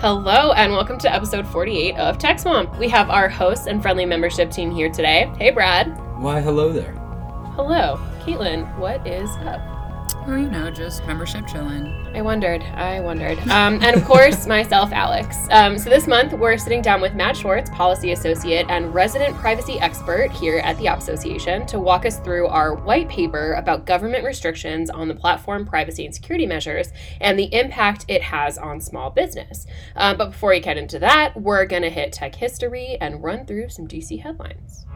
Hello, and welcome to episode 48 of Tech Swamp. We have our hosts and friendly membership team here today. Hey, Brad. Why, hello there. Hello. Caitlin, what is up? Oh, you know, just membership chilling. I wondered. I wondered. Um, and of course, myself, Alex. Um, so this month, we're sitting down with Matt Schwartz, policy associate and resident privacy expert here at the App Association, to walk us through our white paper about government restrictions on the platform privacy and security measures and the impact it has on small business. Um, but before we get into that, we're going to hit tech history and run through some DC headlines.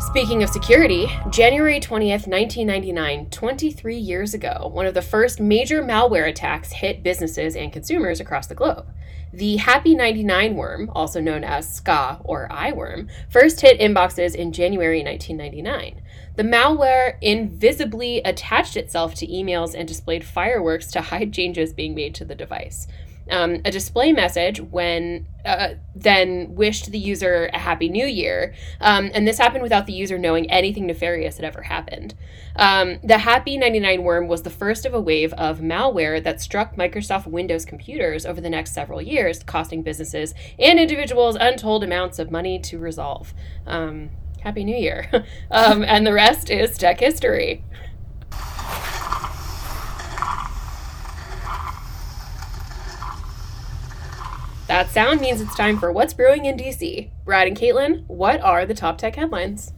Speaking of security, January 20th, 1999, 23 years ago, one of the first major malware attacks hit businesses and consumers across the globe. The Happy 99 worm, also known as Ska or I-Worm, first hit inboxes in January 1999. The malware invisibly attached itself to emails and displayed fireworks to hide changes being made to the device um, a display message when uh, then wished the user a happy new year. Um, and this happened without the user knowing anything nefarious had ever happened. Um, the Happy 99 worm was the first of a wave of malware that struck Microsoft Windows computers over the next several years, costing businesses and individuals untold amounts of money to resolve. Um, happy New Year. Um, and the rest is tech history. That sound means it's time for What's Brewing in DC. Brad and Caitlin, what are the top tech headlines?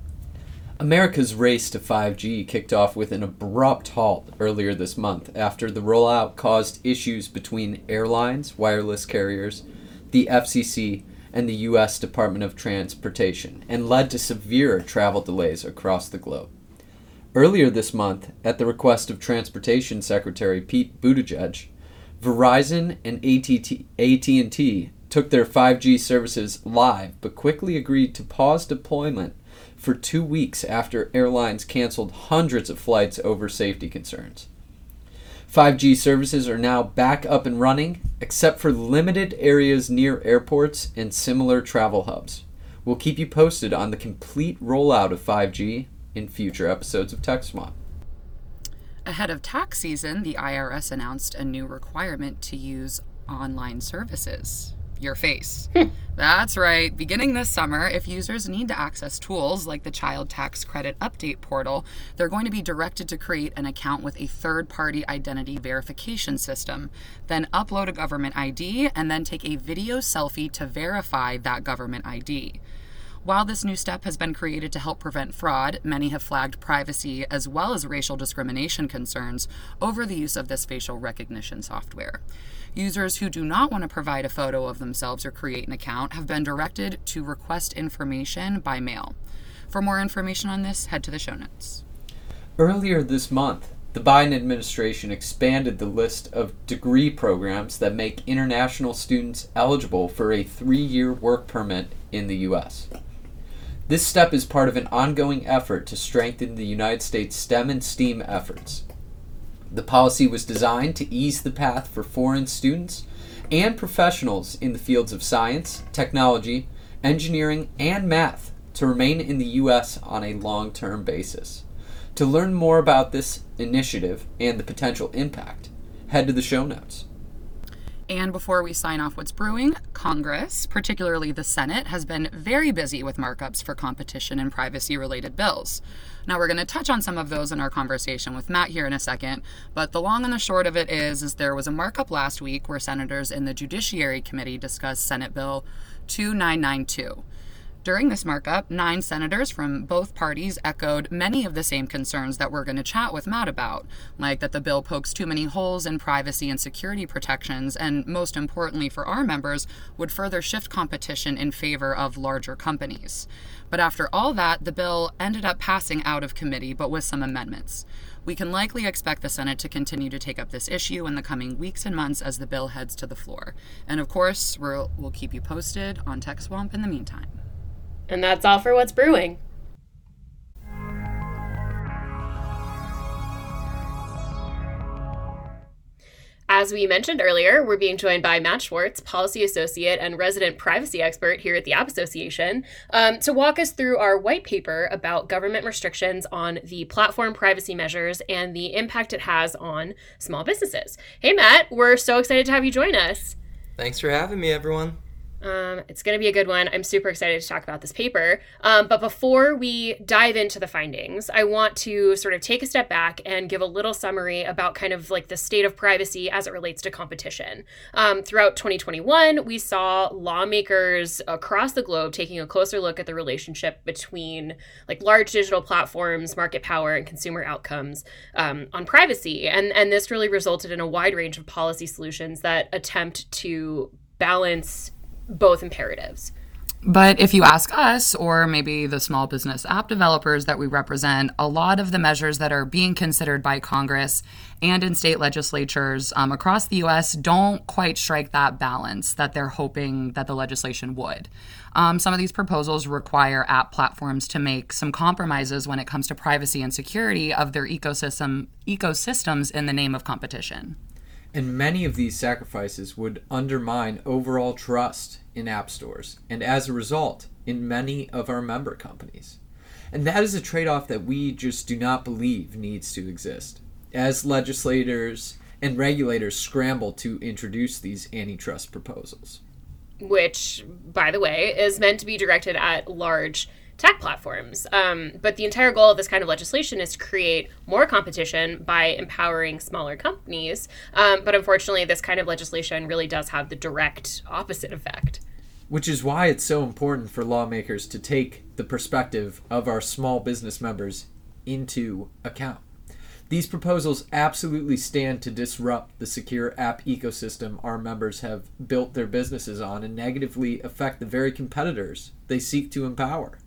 America's race to 5G kicked off with an abrupt halt earlier this month after the rollout caused issues between airlines, wireless carriers, the FCC, and the U.S. Department of Transportation, and led to severe travel delays across the globe. Earlier this month, at the request of Transportation Secretary Pete Buttigieg, Verizon and AT&T took their 5G services live but quickly agreed to pause deployment for 2 weeks after airlines canceled hundreds of flights over safety concerns. 5G services are now back up and running except for limited areas near airports and similar travel hubs. We'll keep you posted on the complete rollout of 5G in future episodes of Tech Swamp. Ahead of tax season, the IRS announced a new requirement to use online services. Your face. Hmm. That's right. Beginning this summer, if users need to access tools like the Child Tax Credit Update portal, they're going to be directed to create an account with a third party identity verification system, then upload a government ID, and then take a video selfie to verify that government ID. While this new step has been created to help prevent fraud, many have flagged privacy as well as racial discrimination concerns over the use of this facial recognition software. Users who do not want to provide a photo of themselves or create an account have been directed to request information by mail. For more information on this, head to the show notes. Earlier this month, the Biden administration expanded the list of degree programs that make international students eligible for a three year work permit in the U.S. This step is part of an ongoing effort to strengthen the United States STEM and STEAM efforts. The policy was designed to ease the path for foreign students and professionals in the fields of science, technology, engineering, and math to remain in the U.S. on a long term basis. To learn more about this initiative and the potential impact, head to the show notes. And before we sign off what's brewing, Congress, particularly the Senate, has been very busy with markups for competition and privacy related bills. Now we're going to touch on some of those in our conversation with Matt here in a second, but the long and the short of it is is there was a markup last week where senators in the Judiciary Committee discussed Senate Bill 2992. During this markup, nine senators from both parties echoed many of the same concerns that we're going to chat with Matt about, like that the bill pokes too many holes in privacy and security protections, and most importantly for our members, would further shift competition in favor of larger companies. But after all that, the bill ended up passing out of committee, but with some amendments. We can likely expect the Senate to continue to take up this issue in the coming weeks and months as the bill heads to the floor. And of course, we'll, we'll keep you posted on Tech Swamp in the meantime. And that's all for what's brewing. as we mentioned earlier, we're being joined by Matt Schwartz, policy associate and resident privacy expert here at the App Association, um, to walk us through our white paper about government restrictions on the platform privacy measures and the impact it has on small businesses. Hey, Matt, we're so excited to have you join us. Thanks for having me, everyone. Um, it's going to be a good one. I'm super excited to talk about this paper. Um, but before we dive into the findings, I want to sort of take a step back and give a little summary about kind of like the state of privacy as it relates to competition. Um, throughout 2021, we saw lawmakers across the globe taking a closer look at the relationship between like large digital platforms, market power, and consumer outcomes um, on privacy. And, and this really resulted in a wide range of policy solutions that attempt to balance both imperatives. But if you ask us, or maybe the small business app developers that we represent, a lot of the measures that are being considered by Congress and in state legislatures um, across the U.S. don't quite strike that balance that they're hoping that the legislation would. Um, some of these proposals require app platforms to make some compromises when it comes to privacy and security of their ecosystem ecosystems in the name of competition. And many of these sacrifices would undermine overall trust in app stores, and as a result, in many of our member companies. And that is a trade off that we just do not believe needs to exist. As legislators and regulators scramble to introduce these antitrust proposals. Which, by the way, is meant to be directed at large tech platforms. Um, but the entire goal of this kind of legislation is to create more competition by empowering smaller companies. Um, but unfortunately, this kind of legislation really does have the direct opposite effect. Which is why it's so important for lawmakers to take the perspective of our small business members into account. These proposals absolutely stand to disrupt the secure app ecosystem our members have built their businesses on and negatively affect the very competitors they seek to empower.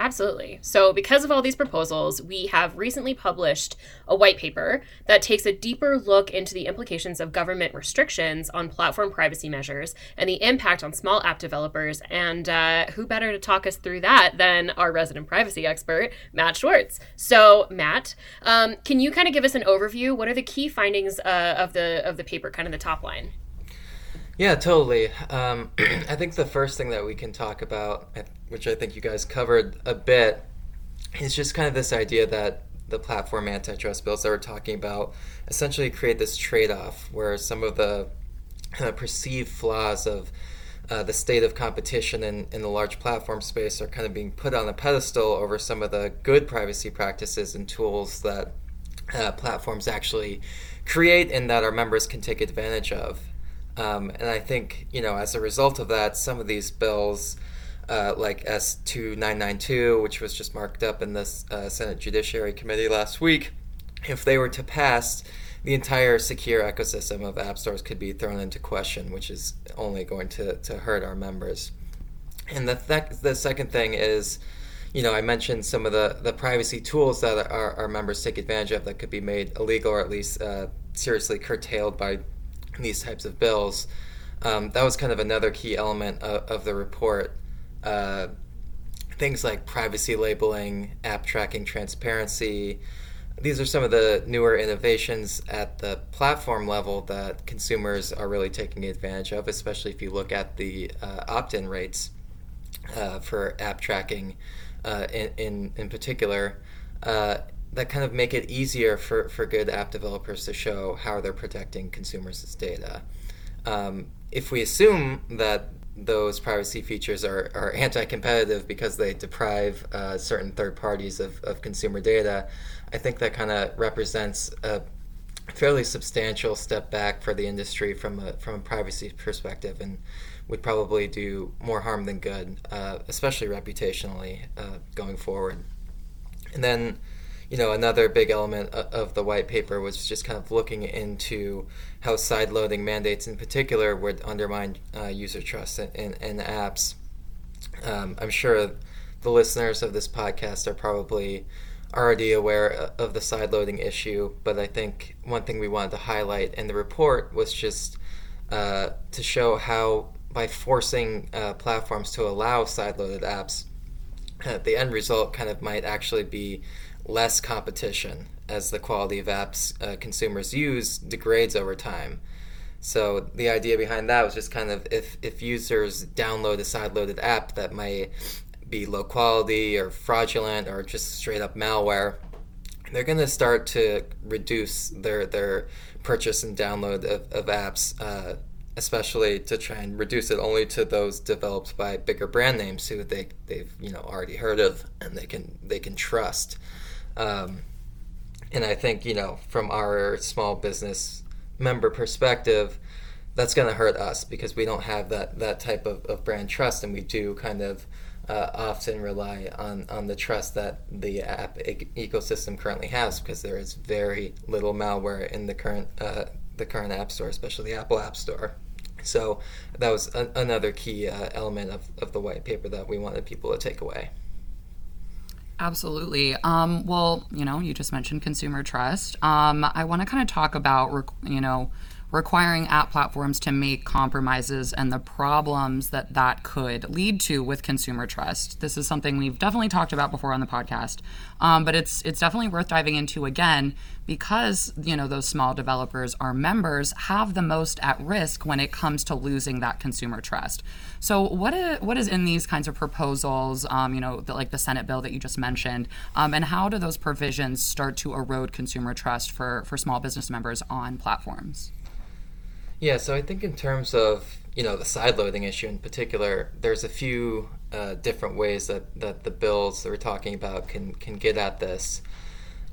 Absolutely. So, because of all these proposals, we have recently published a white paper that takes a deeper look into the implications of government restrictions on platform privacy measures and the impact on small app developers. And uh, who better to talk us through that than our resident privacy expert, Matt Schwartz? So, Matt, um, can you kind of give us an overview? What are the key findings uh, of the of the paper? Kind of the top line. Yeah, totally. Um, I think the first thing that we can talk about, which I think you guys covered a bit, is just kind of this idea that the platform antitrust bills that we're talking about essentially create this trade off where some of the uh, perceived flaws of uh, the state of competition in, in the large platform space are kind of being put on a pedestal over some of the good privacy practices and tools that uh, platforms actually create and that our members can take advantage of. Um, and I think, you know, as a result of that, some of these bills, uh, like S2992, which was just marked up in the uh, Senate Judiciary Committee last week, if they were to pass, the entire secure ecosystem of app stores could be thrown into question, which is only going to, to hurt our members. And the, th- the second thing is, you know, I mentioned some of the, the privacy tools that our, our members take advantage of that could be made illegal or at least uh, seriously curtailed by these types of bills. Um, that was kind of another key element of, of the report. Uh, things like privacy labeling, app tracking transparency. These are some of the newer innovations at the platform level that consumers are really taking advantage of, especially if you look at the uh, opt in rates uh, for app tracking uh, in, in, in, particular. That kind of make it easier for, for good app developers to show how they're protecting consumers' data. Um, if we assume that those privacy features are, are anti-competitive because they deprive uh, certain third parties of, of consumer data, I think that kind of represents a fairly substantial step back for the industry from a, from a privacy perspective and would probably do more harm than good, uh, especially reputationally uh, going forward. And then you know, another big element of the white paper was just kind of looking into how side-loading mandates, in particular, would undermine uh, user trust in, in, in apps. Um, I'm sure the listeners of this podcast are probably already aware of the side-loading issue, but I think one thing we wanted to highlight in the report was just uh, to show how by forcing uh, platforms to allow side-loaded apps, uh, the end result kind of might actually be less competition as the quality of apps uh, consumers use degrades over time. So the idea behind that was just kind of if, if users download a side-loaded app that might be low quality or fraudulent or just straight up malware, they're going to start to reduce their their purchase and download of, of apps, uh, especially to try and reduce it only to those developed by bigger brand names who they they've you know already heard of and they can they can trust. Um, and I think you know from our small business member perspective, that's going to hurt us because we don't have that that type of, of brand trust, and we do kind of uh, often rely on, on the trust that the app e- ecosystem currently has because there is very little malware in the current uh, the current app store, especially the Apple App Store. So that was a- another key uh, element of, of the white paper that we wanted people to take away. Absolutely. Um, well, you know, you just mentioned consumer trust. Um, I want to kind of talk about, you know, requiring app platforms to make compromises and the problems that that could lead to with consumer trust. This is something we've definitely talked about before on the podcast, um, but it's it's definitely worth diving into again because you know those small developers, are members, have the most at risk when it comes to losing that consumer trust. So what is, what is in these kinds of proposals? Um, you know, the, like the Senate bill that you just mentioned, um, and how do those provisions start to erode consumer trust for for small business members on platforms? Yeah, so I think in terms of you know the side loading issue in particular, there's a few uh, different ways that, that the bills that we're talking about can can get at this,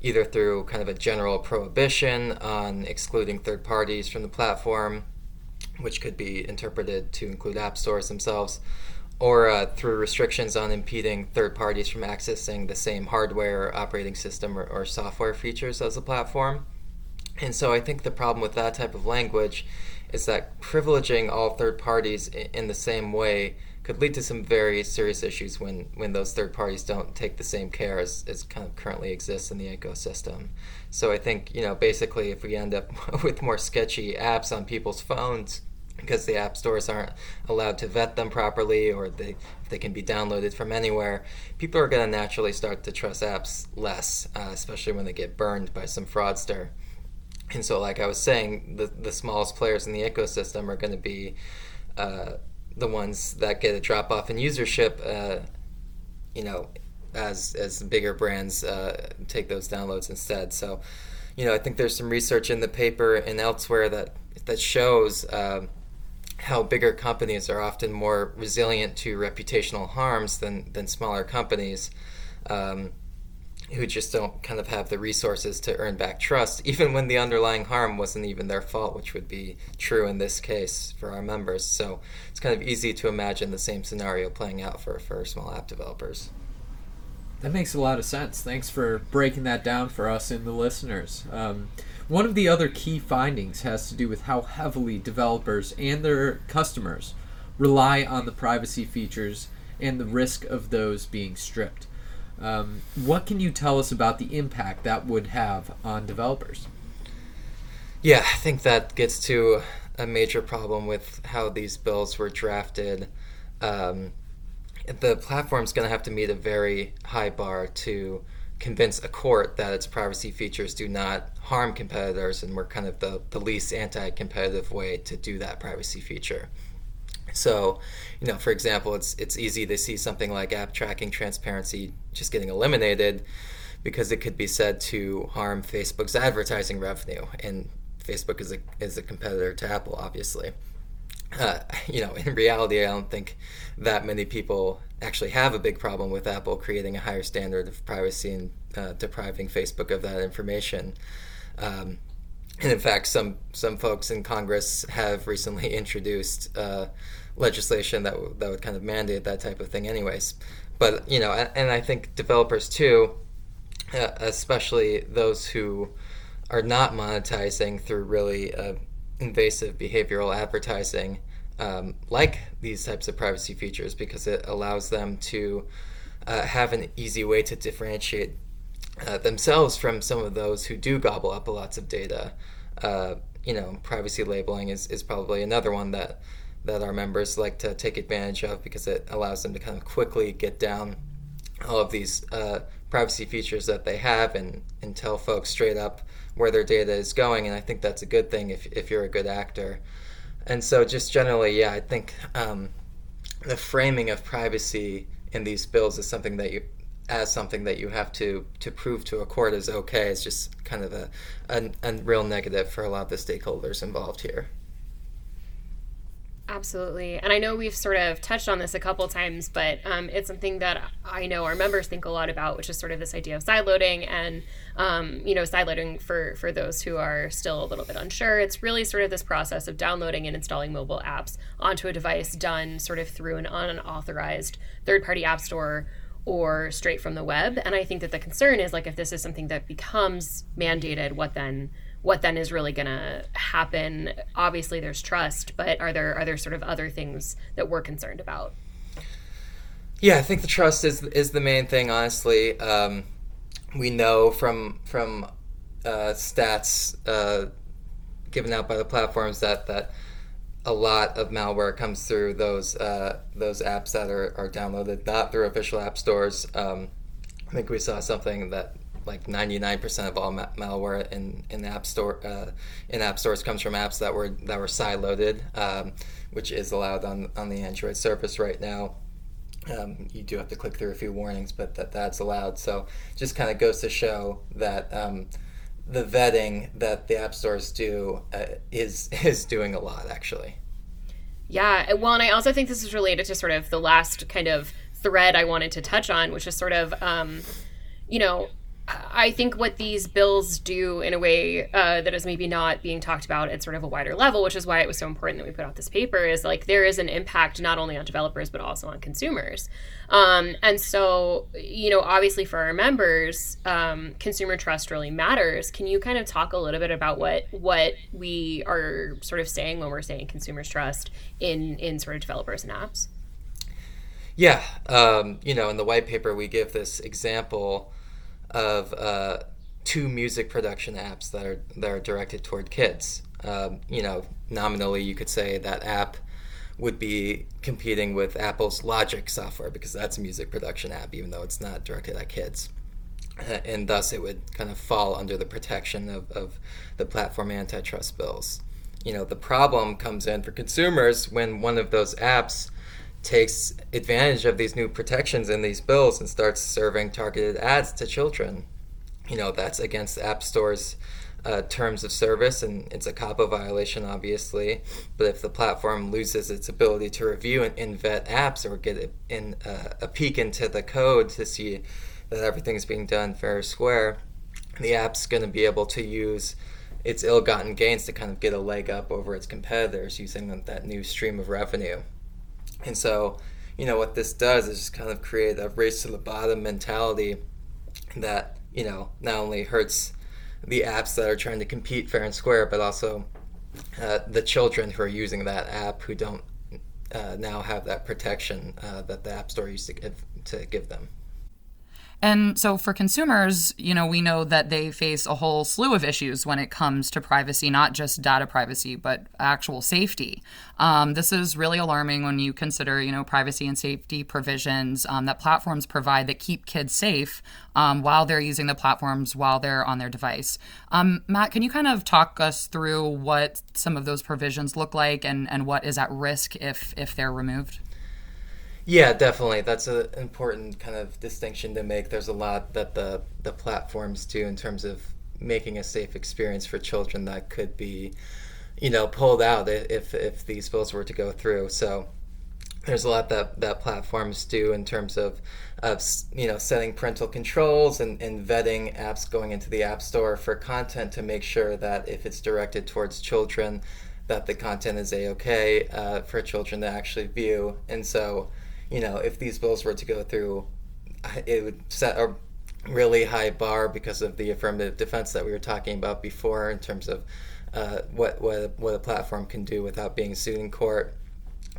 either through kind of a general prohibition on excluding third parties from the platform, which could be interpreted to include app stores themselves, or uh, through restrictions on impeding third parties from accessing the same hardware, operating system, or, or software features as the platform. And so I think the problem with that type of language is that privileging all third parties in the same way could lead to some very serious issues when, when those third parties don't take the same care as, as kind of currently exists in the ecosystem. So I think, you know, basically if we end up with more sketchy apps on people's phones because the app stores aren't allowed to vet them properly or they, they can be downloaded from anywhere, people are going to naturally start to trust apps less, uh, especially when they get burned by some fraudster. And so, like I was saying, the the smallest players in the ecosystem are going to be uh, the ones that get a drop off in usership. Uh, you know, as as bigger brands uh, take those downloads instead. So, you know, I think there's some research in the paper and elsewhere that that shows. Um, how bigger companies are often more resilient to reputational harms than, than smaller companies. Um, who just don't kind of have the resources to earn back trust, even when the underlying harm wasn't even their fault, which would be true in this case for our members. So it's kind of easy to imagine the same scenario playing out for, for small app developers. That makes a lot of sense. Thanks for breaking that down for us and the listeners. Um, one of the other key findings has to do with how heavily developers and their customers rely on the privacy features and the risk of those being stripped. Um, what can you tell us about the impact that would have on developers? Yeah, I think that gets to a major problem with how these bills were drafted. Um, the platform's going to have to meet a very high bar to convince a court that its privacy features do not harm competitors and we're kind of the, the least anti competitive way to do that privacy feature. So, you know, for example, it's it's easy to see something like app tracking transparency just getting eliminated because it could be said to harm Facebook's advertising revenue, and Facebook is a is a competitor to Apple, obviously. Uh, you know, in reality, I don't think that many people actually have a big problem with Apple creating a higher standard of privacy and uh, depriving Facebook of that information. Um, and in fact, some some folks in Congress have recently introduced uh, legislation that w- that would kind of mandate that type of thing, anyways. But you know, and, and I think developers too, uh, especially those who are not monetizing through really uh, invasive behavioral advertising, um, like these types of privacy features, because it allows them to uh, have an easy way to differentiate uh, themselves from some of those who do gobble up lots of data. Uh, you know, privacy labeling is, is probably another one that that our members like to take advantage of because it allows them to kind of quickly get down all of these uh, privacy features that they have and, and tell folks straight up where their data is going, and I think that's a good thing if if you're a good actor. And so, just generally, yeah, I think um, the framing of privacy in these bills is something that you as something that you have to to prove to a court is okay is just kind of a, a, a real negative for a lot of the stakeholders involved here. Absolutely. And I know we've sort of touched on this a couple times, but um, it's something that I know our members think a lot about, which is sort of this idea of sideloading and, um, you know, sideloading for, for those who are still a little bit unsure. It's really sort of this process of downloading and installing mobile apps onto a device done sort of through an unauthorized third party app store or straight from the web. And I think that the concern is like if this is something that becomes mandated, what then? What then is really going to happen. Obviously there's trust but are there are there sort of other things that we're concerned about? Yeah i think the trust is is the main thing honestly. Um, we know from from uh, stats uh, given out by the platforms that that a lot of malware comes through those uh, those apps that are, are downloaded not through official app stores. Um, I think we saw something that like 99% of all ma- malware in in app store uh, in app stores comes from apps that were that were sideloaded, um, which is allowed on on the Android surface right now. Um, you do have to click through a few warnings, but that that's allowed. So just kind of goes to show that um, the vetting that the app stores do uh, is is doing a lot actually. Yeah, well, and I also think this is related to sort of the last kind of thread I wanted to touch on, which is sort of, um, you know, I think what these bills do in a way uh, that is maybe not being talked about at sort of a wider level, which is why it was so important that we put out this paper, is like there is an impact not only on developers but also on consumers. Um, and so, you know, obviously for our members, um, consumer trust really matters. Can you kind of talk a little bit about what what we are sort of saying when we're saying consumers trust in in sort of developers and apps? Yeah, um, you know, in the white paper we give this example of uh, two music production apps that are that are directed toward kids. Um, you know, nominally, you could say that app would be competing with Apple's Logic software because that's a music production app, even though it's not directed at kids. Uh, and thus, it would kind of fall under the protection of, of the platform antitrust bills. You know, the problem comes in for consumers when one of those apps takes advantage of these new protections in these bills and starts serving targeted ads to children. You know, that's against App Store's uh, terms of service, and it's a COPPA violation, obviously. But if the platform loses its ability to review and, and vet apps or get in, uh, a peek into the code to see that everything's being done fair or square, the app's going to be able to use its ill-gotten gains to kind of get a leg up over its competitors using that new stream of revenue. And so, you know, what this does is just kind of create a race to the bottom mentality that, you know, not only hurts the apps that are trying to compete fair and square, but also uh, the children who are using that app who don't uh, now have that protection uh, that the App Store used to give, to give them. And so for consumers, you know, we know that they face a whole slew of issues when it comes to privacy, not just data privacy, but actual safety. Um, this is really alarming when you consider, you know, privacy and safety provisions um, that platforms provide that keep kids safe um, while they're using the platforms while they're on their device. Um, Matt, can you kind of talk us through what some of those provisions look like and, and what is at risk if if they're removed? Yeah, definitely. That's an important kind of distinction to make. There's a lot that the the platforms do in terms of making a safe experience for children that could be, you know, pulled out if if these bills were to go through. So there's a lot that that platforms do in terms of of you know setting parental controls and, and vetting apps going into the app store for content to make sure that if it's directed towards children that the content is a okay uh, for children to actually view and so you know, if these bills were to go through, it would set a really high bar because of the affirmative defense that we were talking about before in terms of uh, what what what a platform can do without being sued in court.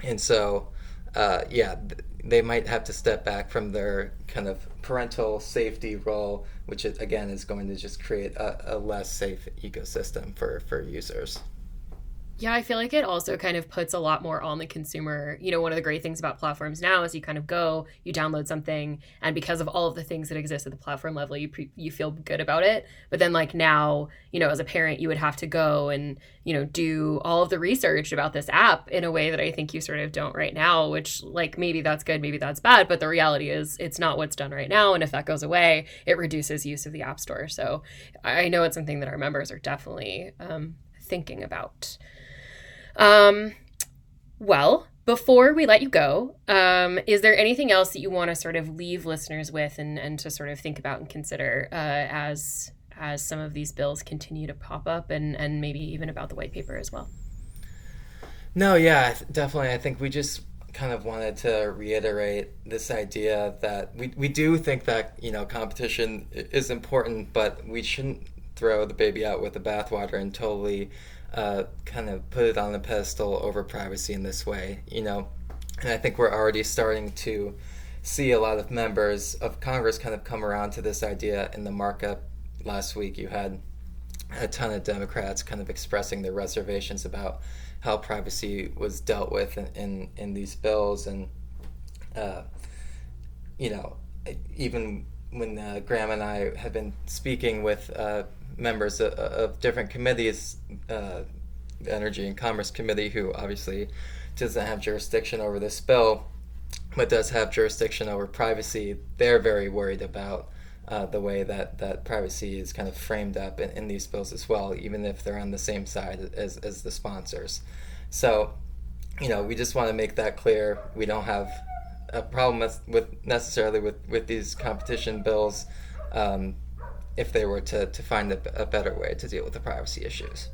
And so, uh, yeah, they might have to step back from their kind of parental safety role, which again is going to just create a, a less safe ecosystem for for users. Yeah, I feel like it also kind of puts a lot more on the consumer. You know, one of the great things about platforms now is you kind of go, you download something, and because of all of the things that exist at the platform level, you pre- you feel good about it. But then like now, you know, as a parent, you would have to go and you know do all of the research about this app in a way that I think you sort of don't right now. Which like maybe that's good, maybe that's bad, but the reality is it's not what's done right now. And if that goes away, it reduces use of the app store. So I know it's something that our members are definitely um, thinking about. Um, well, before we let you go, um, is there anything else that you want to sort of leave listeners with and, and to sort of think about and consider uh, as as some of these bills continue to pop up and, and maybe even about the white paper as well? No, yeah, definitely. I think we just kind of wanted to reiterate this idea that we, we do think that, you know, competition is important, but we shouldn't throw the baby out with the bathwater and totally uh, kind of put it on a pedestal over privacy in this way, you know. And I think we're already starting to see a lot of members of Congress kind of come around to this idea in the markup last week. You had a ton of Democrats kind of expressing their reservations about how privacy was dealt with in, in, in these bills. And, uh, you know, even when uh, Graham and I have been speaking with uh, members of, of different committees, uh, the Energy and Commerce Committee, who obviously doesn't have jurisdiction over this bill, but does have jurisdiction over privacy, they're very worried about uh, the way that, that privacy is kind of framed up in, in these bills as well, even if they're on the same side as, as the sponsors. So, you know, we just want to make that clear. We don't have a problem with, with necessarily with, with these competition bills. Um, if they were to, to find a, a better way to deal with the privacy issues.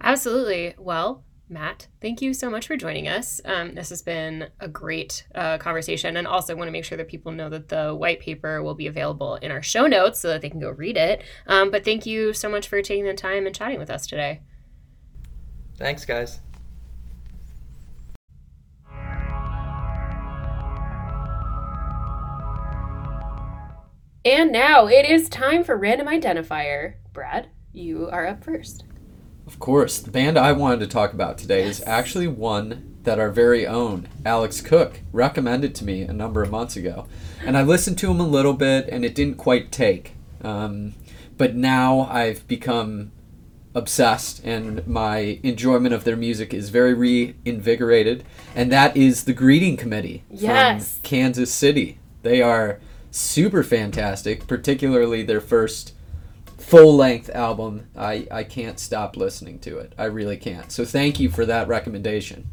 Absolutely. Well, Matt, thank you so much for joining us. Um, this has been a great uh, conversation, and also want to make sure that people know that the white paper will be available in our show notes so that they can go read it. Um, but thank you so much for taking the time and chatting with us today. Thanks, guys. And now it is time for Random Identifier. Brad, you are up first. Of course. The band I wanted to talk about today yes. is actually one that our very own Alex Cook recommended to me a number of months ago. And I listened to him a little bit and it didn't quite take. Um, but now I've become obsessed and my enjoyment of their music is very reinvigorated. And that is the Greeting Committee yes. from Kansas City. They are super fantastic, particularly their first full length album. I, I can't stop listening to it. I really can't. So thank you for that recommendation.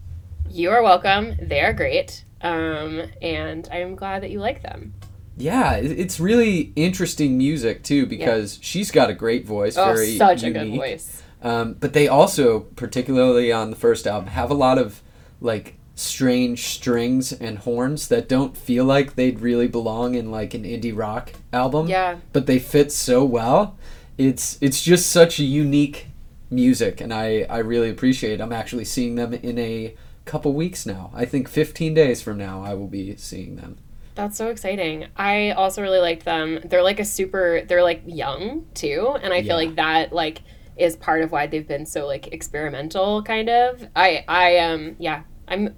You are welcome. They are great. Um, and I'm glad that you like them. Yeah, it's really interesting music too because yeah. she's got a great voice, oh, very such unique. a good voice. Um, but they also, particularly on the first album, have a lot of like strange strings and horns that don't feel like they'd really belong in like an indie rock album. Yeah. But they fit so well. It's it's just such a unique music and I I really appreciate it. I'm actually seeing them in a couple weeks now. I think 15 days from now I will be seeing them. That's so exciting. I also really like them. They're like a super they're like young too and I yeah. feel like that like is part of why they've been so like experimental kind of. I I um yeah, I'm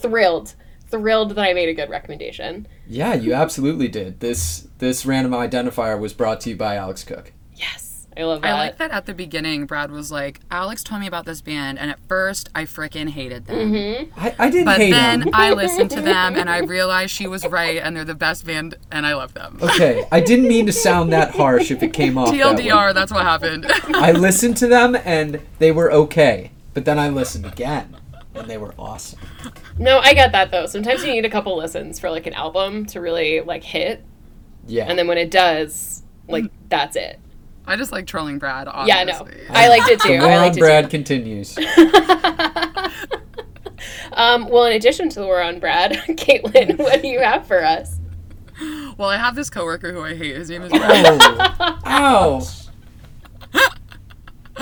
thrilled thrilled that I made a good recommendation. Yeah, you absolutely did. This this random identifier was brought to you by Alex Cook. Yes. I love that. I like that at the beginning, Brad was like, Alex told me about this band, and at first I freaking hated them. Mm-hmm. I, I didn't but hate then them. I listened to them, and I realized she was right, and they're the best band, and I love them. Okay, I didn't mean to sound that harsh if it came off. TLDR, that that's what happened. I listened to them, and they were okay, but then I listened again, and they were awesome. No, I get that though. Sometimes you need a couple listens for like an album to really like hit. Yeah. And then when it does, like that's it. I just like trolling Brad. Obviously. Yeah, no, I liked it too. The war on Brad too. continues. um, well, in addition to the war on Brad, Caitlin, what do you have for us? Well, I have this coworker who I hate. His name is Brad. Oh, ow.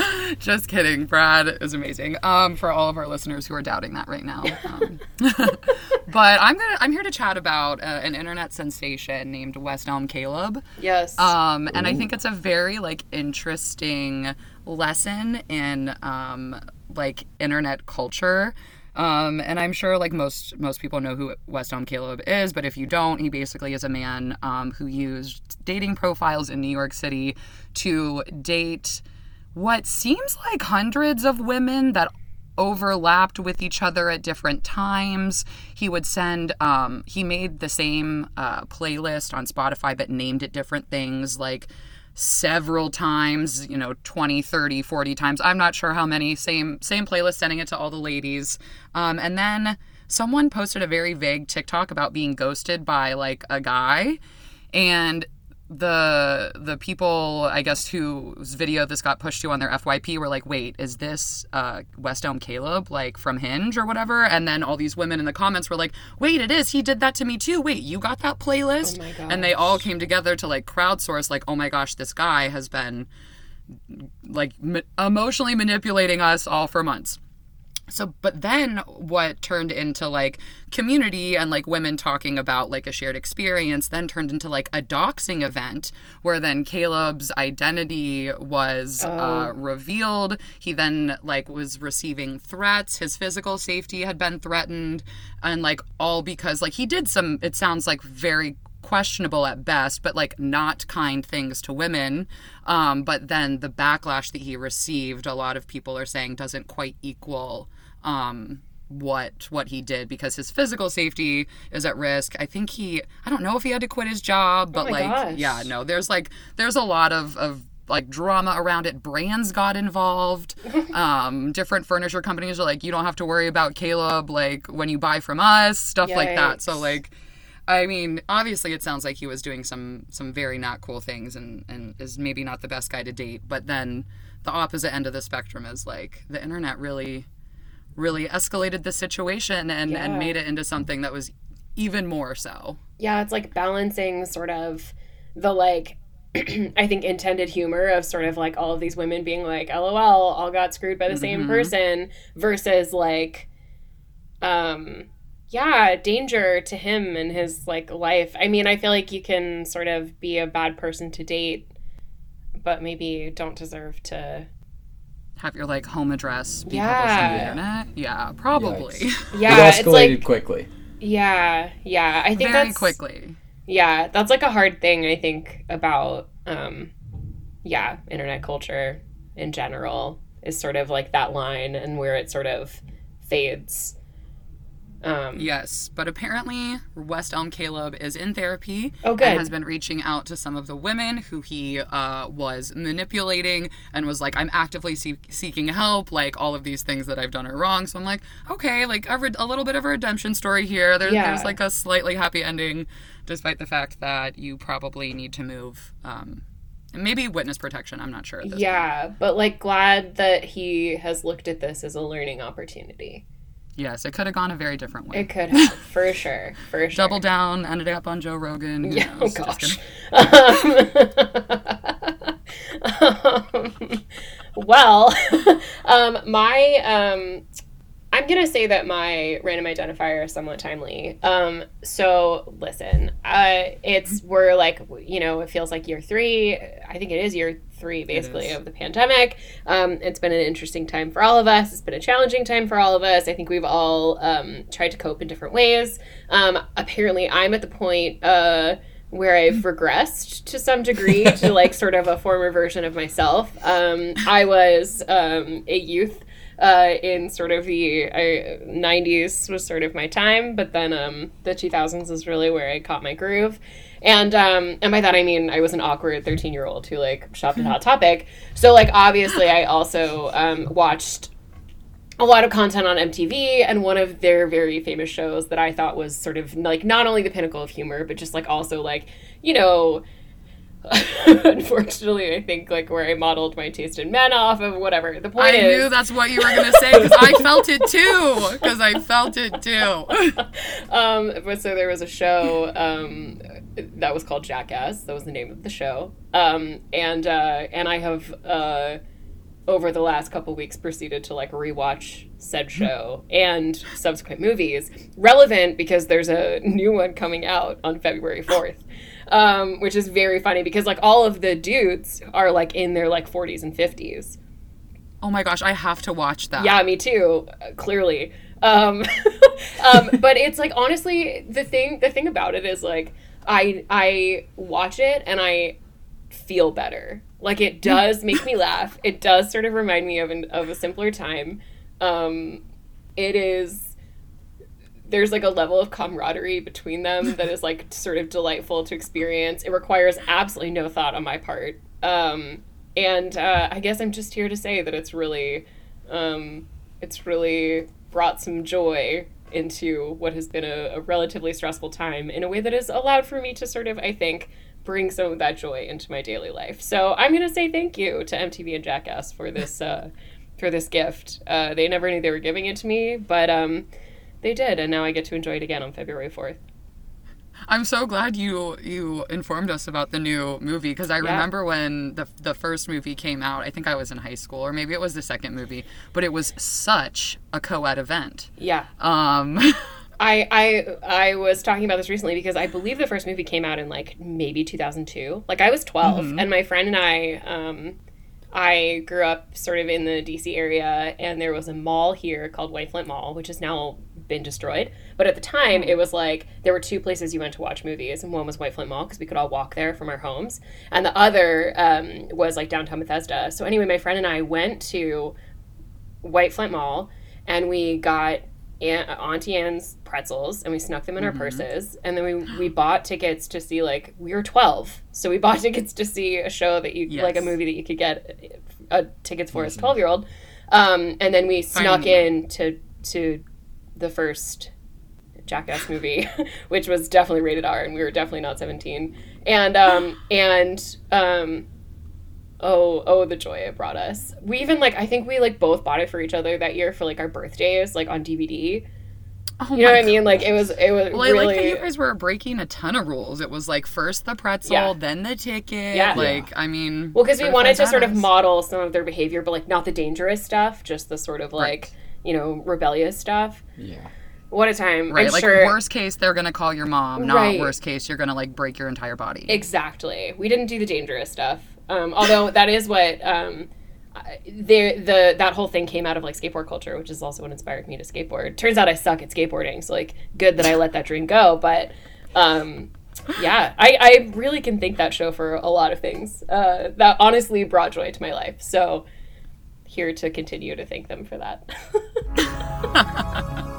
Just kidding. Brad is amazing. Um, for all of our listeners who are doubting that right now. Um, but I'm gonna I'm here to chat about uh, an internet sensation named West Elm Caleb. Yes. Um, and I think it's a very like interesting lesson in um, like internet culture. Um, and I'm sure like most most people know who West Elm Caleb is, but if you don't, he basically is a man um, who used dating profiles in New York City to date what seems like hundreds of women that overlapped with each other at different times. He would send, um, he made the same uh, playlist on Spotify but named it different things like several times, you know, 20, 30, 40 times. I'm not sure how many. Same same playlist sending it to all the ladies. Um, and then someone posted a very vague TikTok about being ghosted by like a guy and the the people I guess whose video this got pushed to on their FYP were like, wait, is this uh, West Elm Caleb like from Hinge or whatever? And then all these women in the comments were like, wait, it is. He did that to me too. Wait, you got that playlist? Oh my gosh. And they all came together to like crowdsource like, oh my gosh, this guy has been like m- emotionally manipulating us all for months. So, but then what turned into like community and like women talking about like a shared experience then turned into like a doxing event where then Caleb's identity was uh, revealed. He then like was receiving threats. His physical safety had been threatened. And like all because like he did some, it sounds like very questionable at best, but like not kind things to women. Um, but then the backlash that he received, a lot of people are saying doesn't quite equal um, what what he did because his physical safety is at risk. I think he, I don't know if he had to quit his job, but my like, gosh. yeah, no, there's like there's a lot of of like drama around it. Brands got involved. Um, different furniture companies are like, you don't have to worry about Caleb like when you buy from us, stuff like that. So like. I mean, obviously, it sounds like he was doing some some very not cool things, and and is maybe not the best guy to date. But then, the opposite end of the spectrum is like the internet really, really escalated the situation and Yeah. and made it into something that was even more so. yeah, it's like balancing sort of the like I think intended humor of sort of like all of these women being like, LOL, all got screwed by the same person versus like um yeah, danger to him and his like life. I mean, I feel like you can sort of be a bad person to date, but maybe don't deserve to Have your like home address be published on the Yeah. internet? Yeah, probably. Yikes. Yeah, it it's escalated like quickly. yeah, yeah. I think Very that's quickly. yeah that's like a hard thing i think about um yeah internet culture in general is sort of like that line and where it sort of fades um Yes, but apparently West Elm Caleb is in therapy Oh, good. and has been reaching out to some of the women who he uh, was manipulating and was like, "I'm actively see- seeking help." Like all of these things that I've done are wrong. So I'm like, okay, like a, re- a little bit of a redemption story here. There, Yeah. There's like a slightly happy ending, despite the fact that you probably need to move. Um, maybe witness protection. I'm not sure. Yeah but like glad that he has looked at this as a learning opportunity Yes, it could have gone a very different way. it could have for sure for sure Double down, ended up on Joe Rogan. yeah oh knows? Just gosh um, well um, my um, i'm gonna say that my random identifier is somewhat timely um, so listen uh, it's we're like you know it feels like year three i think it is year three basically of the pandemic. Um, it's been an interesting time for all of us. It's been a challenging time for all of us. I think we've all um, tried to cope in different ways. Um, apparently i'm at the point uh, where I've regressed to some degree to like sort of a former version of myself. Um, I was um, a youth uh, in sort of the uh, 90s was sort of my time, but then um, the 2000s is really where I caught my groove. And um, and by that I mean I was an awkward 13 year old who like shopped at Hot Topic. So like obviously I also um, watched a lot of content on MTV, and one of their very famous shows that I thought was sort of like not only the pinnacle of humor, but just like also like, you know, unfortunately, I think like where I modeled my taste in men off of whatever. The point I is, knew that's what you were gonna say because I felt it too. Because I felt it too. um, but so there was a show um, that was called Jackass. That was the name of the show. Um, and uh, and I have uh, over the last couple weeks proceeded to like rewatch said show and subsequent movies. Relevant because there's a new one coming out on February 4th. Um, which is very funny because like all of the dudes are like in their like 40s and 50s. Oh my gosh, I have to watch that. Yeah, me too. Clearly, um, um, but it's like honestly, the thing the thing about it is like I I watch it and I feel better. Like it does make me laugh. It does sort of remind me of an, of a simpler time. Um, it is there's like a level of camaraderie between them that is like sort of delightful to experience. It requires absolutely no thought on my part. Um, and uh, I guess I'm just here to say that it's really, um, it's really brought some joy into what has been a, a relatively stressful time in a way that has allowed for me to sort of, I think, bring some of that joy into my daily life. So I'm gonna say thank you to MTV and Jackass for this uh, for this gift. Uh, they never knew they were giving it to me, but um, they did, and now I get to enjoy it again on February fourth. I'm so glad you you informed us about the new movie because I remember when the the first movie came out. I think I was in high school, or maybe it was the second movie, but it was such a co-ed event. Yeah. Um, I, I I was talking about this recently because I believe the first movie came out in like maybe 2002. Like I was 12 and my friend and I um I grew up sort of in the DC area and there was a mall here called White Flint Mall which is now been destroyed. But at the time it was like there were two places you went to watch movies. And one was White Flint Mall because we could all walk there from our homes. And the other um, was like downtown Bethesda. So anyway, my friend and I went to White Flint Mall and we got Aunt, Auntie Anne's pretzels and we snuck them in our purses. And then we, we bought tickets to see like we were 12 so we bought tickets to see a show that you like a movie that you could get uh, tickets for as 12 year old um, and then we snuck in to to the first jackass movie which was definitely rated r and we were definitely not 17 and um and um oh oh the joy it brought us we even like i think we like both bought it for each other that year for like our birthdays like on dvd oh you know my what i mean like it was it was Well, I like how you guys were breaking a ton of rules. It was like first the pretzel, Yeah. then the ticket. Yeah. Like, I mean, well because we wanted to sort of model some of their behavior but like not the dangerous stuff just the sort of like you know rebellious stuff Yeah. what a time Right, i'm like sure worst case, they're gonna call your mom. Not Right. worst case, you're gonna like break your entire body. Exactly. We didn't do the dangerous stuff. Um, although that is what um, the the that whole thing came out of like skateboard culture, which is also what inspired me to skateboard. Turns out I suck at skateboarding, so like good that I let that dream go. But um, yeah, I, I really can thank that show for a lot of things. Uh, that honestly brought joy to my life. So here to continue to thank them for that.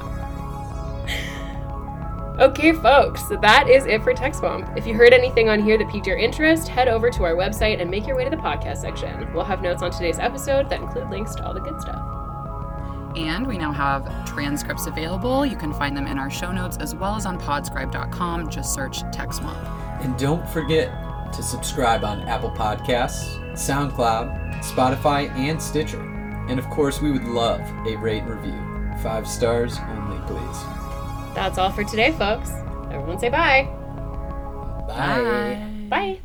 Okay, folks, that is it for Text Bump. If you heard anything on here that piqued your interest, head over to our website and make your way to the podcast section. We'll have notes on today's episode that include links to all the good stuff. And we now have transcripts available. You can find them in our show notes as well as on podscribe.com. Just search TechSwamp. And don't forget to subscribe on Apple Podcasts, SoundCloud, Spotify, and Stitcher. And of course, we would love a rate and review. Five stars only, please. That's all for today, folks. Everyone say bye. Bye. Bye. Bye.